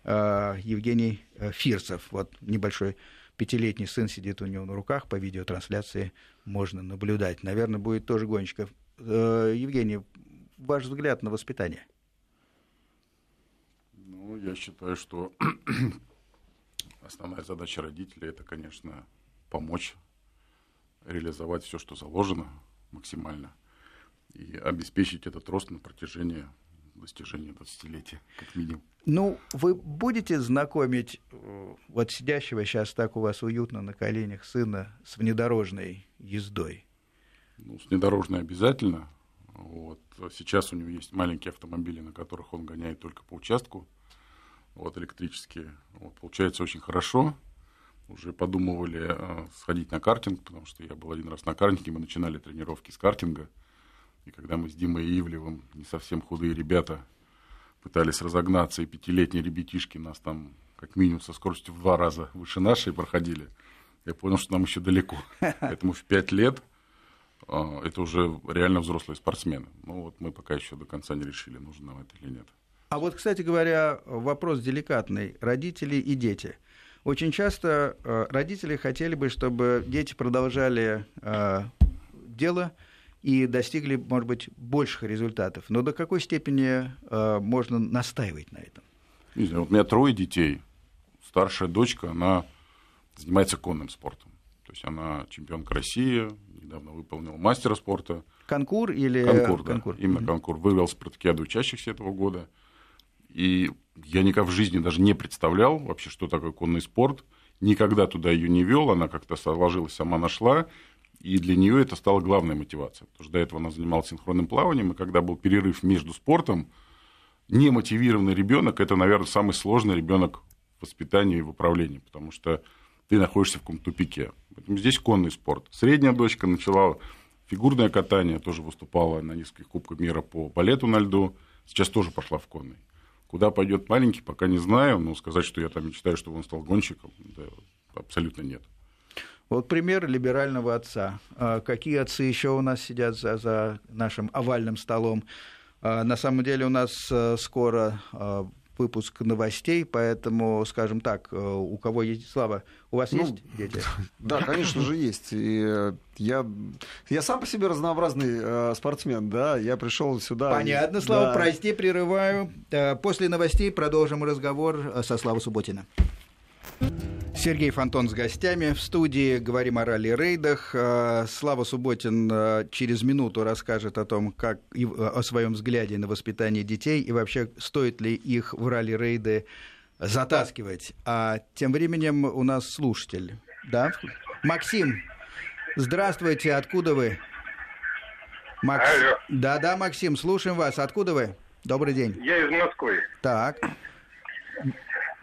Евгений э, Фирцев. Вот небольшой пятилетний сын сидит у него на руках, по видеотрансляции можно наблюдать. Наверное, будет тоже гонщиков. Э, Евгений, ваш взгляд на воспитание? Ну, я считаю, что основная задача родителей это, конечно, помочь реализовать все, что заложено максимально, и обеспечить этот рост на протяжении достижения 20-летия, как минимум. Ну, вы будете знакомить э, вот сидящего сейчас так у вас уютно на коленях сына с внедорожной ездой? Ну, с внедорожной обязательно. Вот. Сейчас у него есть маленькие автомобили, на которых он гоняет только по участку, вот, электрические. Вот, получается очень хорошо. Уже подумывали э, сходить на картинг, потому что я был один раз на картинге, мы начинали тренировки с картинга. И когда мы с Димой Ивлевым, не совсем худые ребята, пытались разогнаться, и пятилетние ребятишки нас там как минимум со скоростью в два раза выше нашей проходили, я понял, что нам еще далеко. Поэтому в пять лет а, это уже реально взрослые спортсмены. Ну вот мы пока еще до конца не решили, нужно нам это или нет. А вот, кстати говоря, вопрос деликатный. Родители и дети. Очень часто а, родители хотели бы, чтобы дети продолжали а, дело, и достигли, может быть, больших результатов. Но до какой степени э, можно настаивать на этом? Не знаю, вот у меня трое детей. Старшая дочка, она занимается конным спортом. То есть она чемпионка России, недавно выполнила мастера спорта. Конкур или... Конкур, да, конкур. именно Мгм. конкур. Выиграл спартакиаду учащихся этого года. И я никогда в жизни даже не представлял вообще, что такое конный спорт. Никогда туда ее не вел, она как-то сложилась, сама нашла. И для нее это стало главной мотивацией. Потому что до этого она занималась синхронным плаванием, и когда был перерыв между спортом, немотивированный ребенок это, наверное, самый сложный ребенок в воспитании и в управлении, потому что ты находишься в каком-то тупике. Поэтому здесь конный спорт. Средняя дочка начала фигурное катание, тоже выступала на нескольких кубках мира по балету на льду, сейчас тоже пошла в конный. Куда пойдет маленький, пока не знаю, но сказать, что я там мечтаю, чтобы он стал гонщиком, да, абсолютно нет. Вот пример либерального отца. А Какие отцы еще у нас сидят за, за нашим овальным столом? А, На самом деле у нас э, скоро а, выпуск новостей, поэтому, скажем так, э, у кого есть слава, у вас Ну, есть дети? Да, конечно же, есть. И э, я, я сам по себе разнообразный э, спортсмен, да. Я пришел сюда. Понятно, Слава, Да. прости, прерываю. После новостей продолжим разговор со Славой Субботиным. Сергей Фонтон с гостями. В студии говорим о ралли-рейдах. Э, Слава Субботин э, через минуту расскажет о том, как о своем взгляде на воспитание детей и вообще стоит ли их в ралли-рейды затаскивать. А тем временем у нас слушатель. Да? Максим, здравствуйте, откуда вы? Макс... Алло. Да-да, Максим, слушаем вас. Откуда вы? Добрый день. Я из Москвы. Так,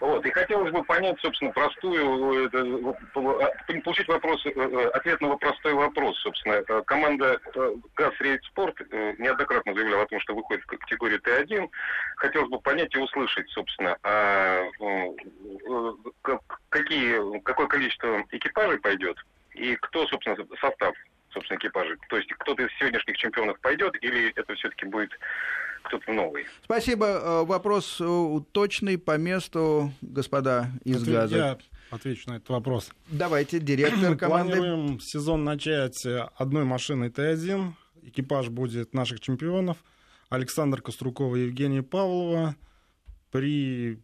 Вот, и хотелось бы понять, собственно, простую, получить вопрос, э, э, ответ на простой вопрос, собственно. Команда э, ГАЗ Спорт неоднократно заявляла о том, что выходит в категорию Т1. Хотелось бы понять и услышать, собственно, а, как- какие, какое количество экипажей пойдет и кто, собственно, состав, собственно, экипажей. То есть кто-то из сегодняшних чемпионов пойдет или это все-таки будет кто-то новый? спасибо. Э, Вопрос э, точный, по месту, господа из Отве- ГАЗа. Я отвечу на этот вопрос. Давайте, директор команды. Планируем сезон начать э, одной машиной Т1. Экипаж будет наших чемпионов. Александр Кострукова и Евгения Павлова. При,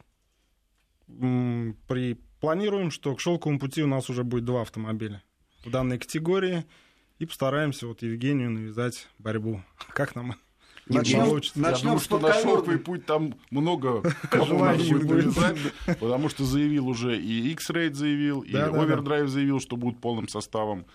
при... Планируем, что к шелковому пути у нас уже будет два автомобиля в данной категории. И постараемся вот Евгению навязать борьбу. Как нам Начнем, получится? Я начнем думаю, с что на шелковый путь там много Желающих надо будет потому что заявил уже и X-Raid заявил, и. Overdrive заявил, что будут полным составом.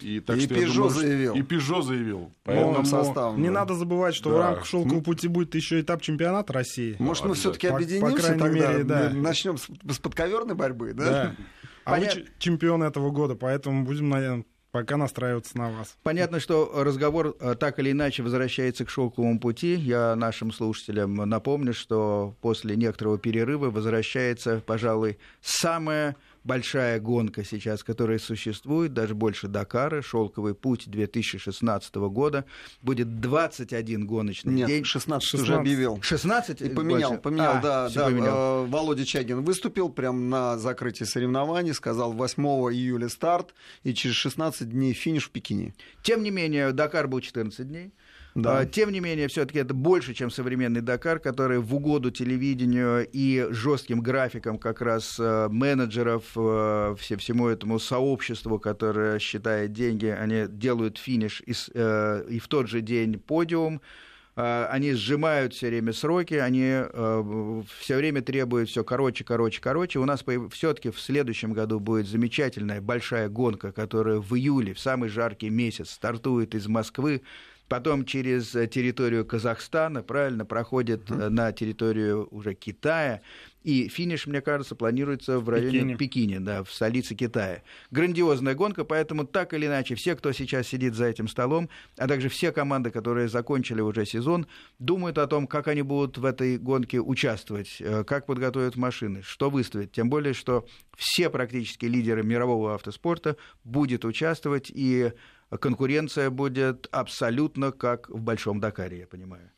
И, так И что я Peugeot думаю, заявил. И Peugeot заявил. Полным Поэтому составом. Не да. надо забывать, что в Да. рамках шелкового пути будет еще этап чемпионата России. Может, мы Обязательно. все-таки По- по объединимся крайней тогда? мере, да. Начнем с, с подковерной борьбы, да? Да. А вы Понятно. ч- чемпион этого года, поэтому будем, наверное, пока настраиваться на вас. Понятно, что разговор э, так или иначе возвращается к шелковому пути. Я нашим слушателям напомню, что после некоторого перерыва возвращается, пожалуй, самая большая гонка сейчас, которая существует, даже больше Дакара, шелковый путь 2016 года. Будет 21 гоночный Нет, день. 16, уже 16. объявил. 16? И поменял, больше? поменял, А, да, да. поменял. э, Володя Чагин выступил прямо на закрытии соревнований, сказал 8 июля старт и через 16 дней финиш в Пекине. Тем не менее, Дакар был 14 дней. Да. А, Тем не менее, все-таки это больше, чем современный Дакар, который в угоду телевидению и жестким графикам как раз э, менеджеров, э, все, всему этому сообществу, которое считает деньги, они делают финиш и, э, и в тот же день подиум. Э, Они сжимают все время сроки, они все время требуют все короче, короче, короче. У нас все-таки в следующем году будет замечательная большая гонка, которая в июле, в самый жаркий месяц, стартует из Москвы потом через э, территорию Казахстана, правильно, проходит э, на территорию уже Китая, и финиш, мне кажется, планируется в районе Пекине. Пекине, да, в столице Китая. Грандиозная гонка, поэтому так или иначе, все, кто сейчас сидит за этим столом, а также все команды, которые закончили уже сезон, думают о том, как они будут в этой гонке участвовать, э, как подготовят машины, что выставят. Тем более, что все практически лидеры мирового автоспорта будет участвовать, и конкуренция будет абсолютно как в Большом Дакаре, я понимаю.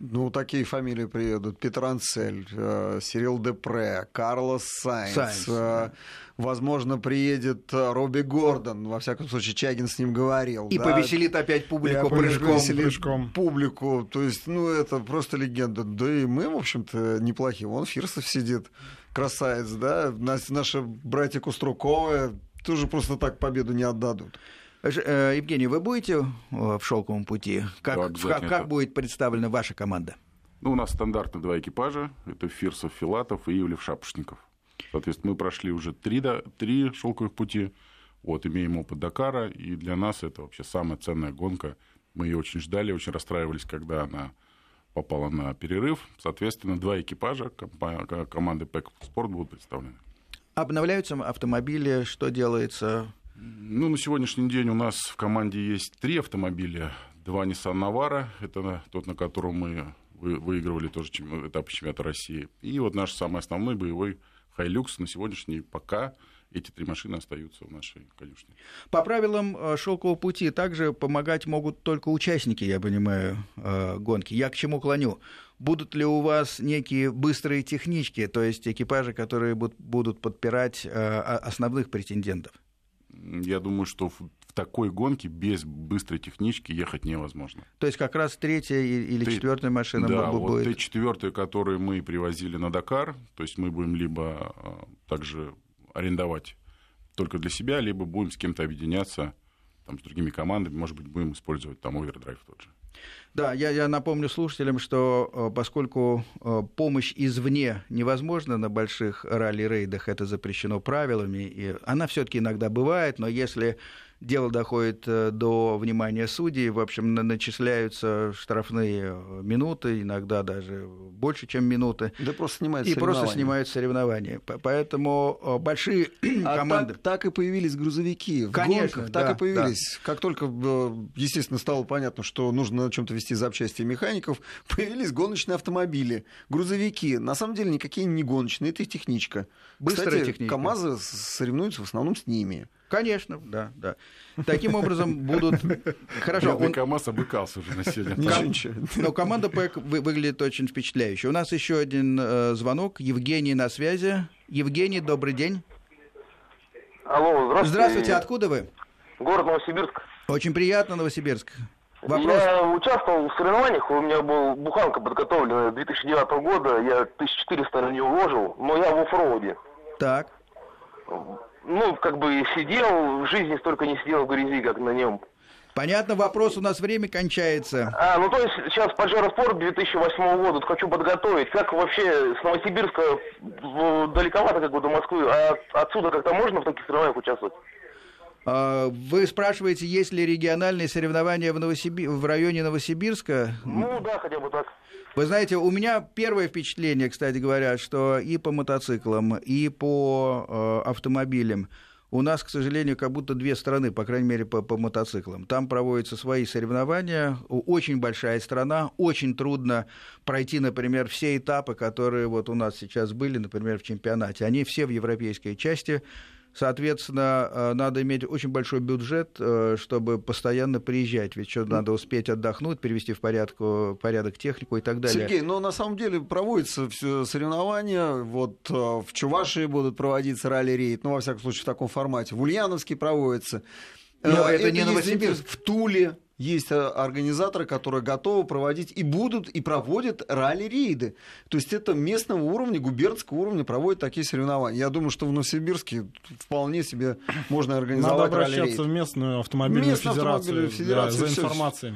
Ну, такие фамилии приедут. Петранцель, э, Сирил Депре, Карлос Сайнц. Сайнц, э, да. Возможно, приедет э, Робби Гордон. Во всяком случае, Чагин с ним говорил. И да. повеселит опять публику Я прыжком. повеселит прыжком. публику. То есть, ну, это просто легенда. Да и мы, в общем-то, неплохие. Вон Фирсов сидит. красавец, да, наши братья Куструковы тоже просто так победу не отдадут. Э, Евгений, вы будете э, в шелковом пути? Как, Да, как, будет представлена ваша команда? Ну, у нас стандартно два экипажа. Это Фирсов, Филатов и Ивлев Шапошников. Соответственно, мы прошли уже три, да, три шелковых пути. Вот, имеем опыт Дакара, и для нас это вообще самая ценная гонка. Мы ее очень ждали, очень расстраивались, когда она попала на перерыв. Соответственно, два экипажа команды ПЭК Спорт будут представлены. Обновляются автомобили, что делается? Ну, на сегодняшний день у нас в команде есть три автомобиля. Два Nissan Navara, это тот, на котором мы вы- выигрывали тоже этап чемпионата России. И вот наш самый основной боевой Hilux на сегодняшний пока эти три машины остаются в нашей конюшне. По правилам э, шелкового пути также помогать могут только участники, я понимаю, э, гонки. Я к чему клоню? Будут ли у вас некие быстрые технички, то есть экипажи, которые буд- будут подпирать э, основных претендентов? Я думаю, что в, такой гонке без быстрой технички ехать невозможно. То есть как раз третья или Т- четвертая машина да, бу- вот будет. Т-4, которые мы привозили на Дакар, то есть мы будем либо а, также арендовать только для себя, либо будем с кем-то объединяться там, с другими командами, может быть, будем использовать там овердрайв тот же. Да, я, я напомню слушателям, что э, поскольку э, помощь извне невозможна на больших ралли-рейдах, это запрещено правилами, и она все-таки иногда бывает, но если дело доходит э, до внимания судей, в общем, на- начисляются штрафные э, минуты, иногда даже больше, чем минуты, Да просто снимают и просто снимают соревнования. Поэтому э, большие А команды... так, так и появились грузовики. В Конечно, гонках да, так и появились. Как только, естественно, стало понятно, что нужно на чем-то вести запчасти механиков, появились гоночные автомобили, грузовики. На самом деле никакие не гоночные, это их техничка. Быстрая Кстати, техника. КАМАЗы соревнуются в основном с ними. Конечно, да, да. Таким образом будут... Хорошо, он- КамАЗ обыкался уже на сегодня. Но команда ПЭК вы- выглядит очень впечатляюще. У нас еще один э, звонок. Евгений на связи. Евгений, добрый день. Алло, здравствуйте. Здравствуйте, откуда вы? Город Новосибирск. Очень приятно, Новосибирск. Вопрос. Я участвовал в соревнованиях, у меня был буханка подготовлена 2009 года, я 1400 на нее уложил, но я в оффроуде. Так. Ну, как бы сидел, в жизни столько не сидел в грязи, как на нем. Понятно, вопрос, у нас время кончается. А, ну то есть сейчас Паджеро-спорт 2008 года вот хочу подготовить. Как вообще с Новосибирска далековато как бы до Москвы, а от- отсюда как-то можно в таких соревнованиях участвовать? А, Вы спрашиваете, есть ли региональные соревнования в, Новосиби- в районе Новосибирска? Ну да, хотя бы так. Вы знаете, у меня первое впечатление, кстати говоря, что и по мотоциклам, и по э, автомобилям у нас, к сожалению, как будто две страны, по крайней мере, по, по мотоциклам. Там проводятся свои соревнования, очень большая страна, очень трудно пройти, например, все этапы, которые вот у нас сейчас были, например, в чемпионате. Они все в европейской части. Соответственно, э, надо иметь очень большой бюджет, э, чтобы постоянно приезжать. Ведь что надо успеть отдохнуть, привести в порядку, порядок технику и так далее. Сергей, но на самом деле проводятся все соревнования. Вот э, в Чувашии будут проводиться ралли-рейд, ну, во всяком случае, в таком формате. В Ульяновске проводится. Но Э, это не Новосибирск. В Туле есть э, организаторы, которые готовы проводить и будут, и проводят ралли-рейды. То есть это местного уровня, губернского уровня проводят такие соревнования. Я думаю, что в Новосибирске вполне себе можно Надо организовать обращаться ралли-рейд. в местную автомобильную Местную федерацию, автомобильную да, федерацию, за всё. информацией.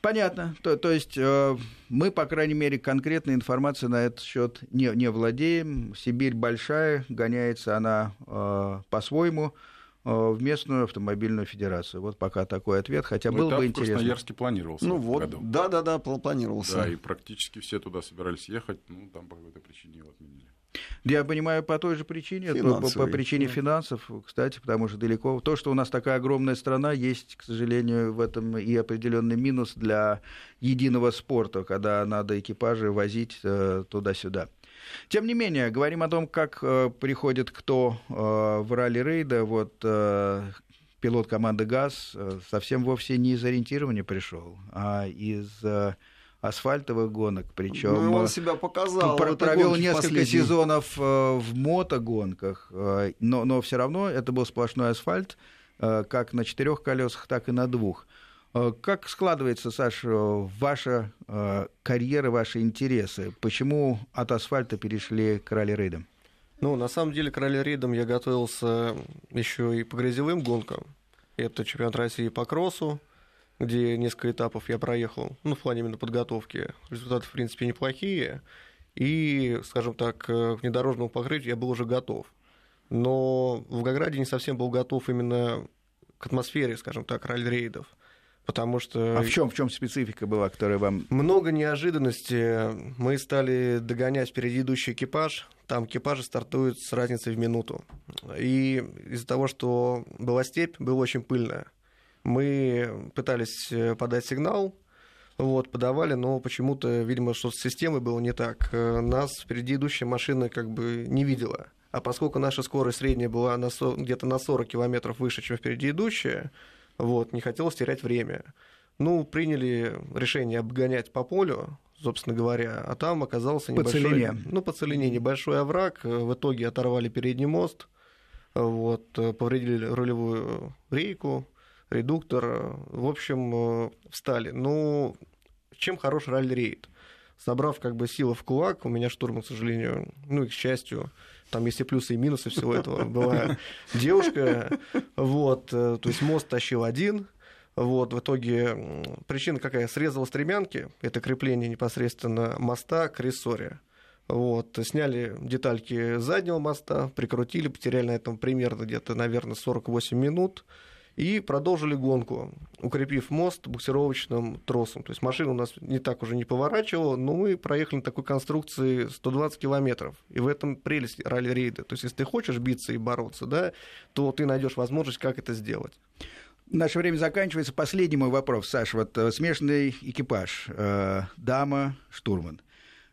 Понятно. То, то есть э, мы, по крайней мере, конкретной информацией на этот счет не, не владеем. Сибирь большая, гоняется она э, по-своему в местную автомобильную федерацию. Вот пока такой ответ, хотя Ну, был этап бы в интересно. Красноярске планировался Ну вот, году. да-да-да, пл- планировался. Да, и практически все туда собирались ехать, ну, там по какой-то причине его отменили. Я понимаю, по той же причине, то- по, по причине финансов, кстати, потому что далеко. То, что у нас такая огромная страна, есть, к сожалению, в этом и определенный минус для единого спорта, когда надо экипажи возить э, туда-сюда. Тем не менее, говорим о том, как э, приходит кто э, в ралли-рейда. Вот э, пилот команды ГАЗ э, совсем вовсе не из ориентирования пришел, а из э, асфальтовых гонок. Причем Ну, он себя показал. Пр- в этой провел несколько последней. сезонов э, в мотогонках, э, но, но все равно это был сплошной асфальт, э, как на четырех колесах, так и на двух. Э, как складывается, Саша, ваша э, карьера, ваши интересы? Почему от асфальта перешли к ралли-рейдам? Ну, на самом деле, к ралли-рейдам я готовился еще и по грязевым гонкам. Это чемпионат России по кроссу, где несколько этапов я проехал, ну, в плане именно подготовки. Результаты, в принципе, неплохие. И, скажем так, к внедорожному покрытию я был уже готов. Но в Волгограде не совсем был готов именно к атмосфере, скажем так, ралли-рейдов потому что... А в чем в чем специфика была, которая вам... Много неожиданностей. Мы стали догонять впереди идущий экипаж. Там экипажи стартуют с разницей в минуту. И из-за того, что была степь, было очень пыльно. Мы пытались подать сигнал, вот, подавали, но почему-то, видимо, что с системой было не так. Нас впереди идущая машина как бы не видела. А поскольку наша скорость средняя была на где-то на 40 километров выше, чем впереди идущая, вот, не хотелось терять время. Ну, приняли решение обгонять по полю, собственно говоря, а там оказался небольшой... По целине. Ну, по целине небольшой овраг, в итоге оторвали передний мост, вот, повредили рулевую рейку, редуктор, в общем, встали. Ну, чем хорош ралли-рейд? Собрав как бы силы в кулак, у меня штурман, к сожалению, ну и к счастью, там есть и плюсы, и минусы всего этого. Была девушка, вот, э, то есть мост тащил один, вот, в итоге причина какая? Срезала стремянки, это крепление непосредственно моста к рессоре. Вот, сняли детальки заднего моста, прикрутили, потеряли на этом примерно где-то, наверное, 48 минут и продолжили гонку, укрепив мост буксировочным тросом. То есть машина у нас не так уже не поворачивала, но мы проехали на такой конструкции 120 километров. И в этом прелесть ралли-рейда. То есть если ты хочешь биться и бороться, да, то ты найдешь возможность, как это сделать. Наше время заканчивается. Последний мой вопрос, Саша. Вот э, смешанный экипаж. Э, дама, штурман.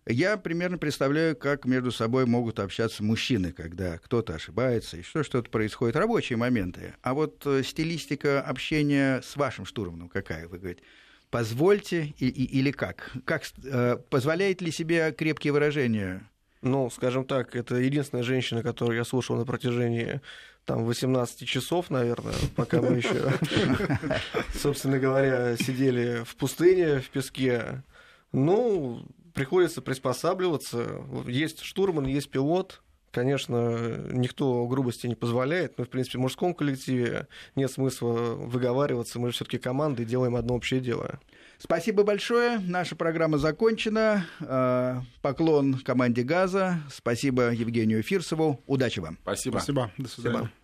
Я примерно представляю, как между собой могут общаться мужчины, когда кто-то ошибается, и что что-то происходит, рабочие моменты. А вот э, стилистика общения с вашим штурманом какая? Вы говорите, позвольте и, и, или как? как э, позволяет ли себе крепкие выражения? Ну, скажем так, это единственная женщина, которую я слушал на протяжении там 18 часов, наверное, пока мы еще, собственно говоря, сидели в пустыне, в песке. Ну, приходится приспосабливаться. Есть штурман, есть пилот. Конечно, никто грубости не позволяет, но, в принципе, в мужском коллективе нет смысла выговариваться. Мы же все-таки команда и делаем одно общее дело. Спасибо большое. Наша программа закончена. Э, поклон команде «Газа». Спасибо Евгению Фирсову. Удачи вам. Спасибо. Спасибо. До свидания. Спасибо.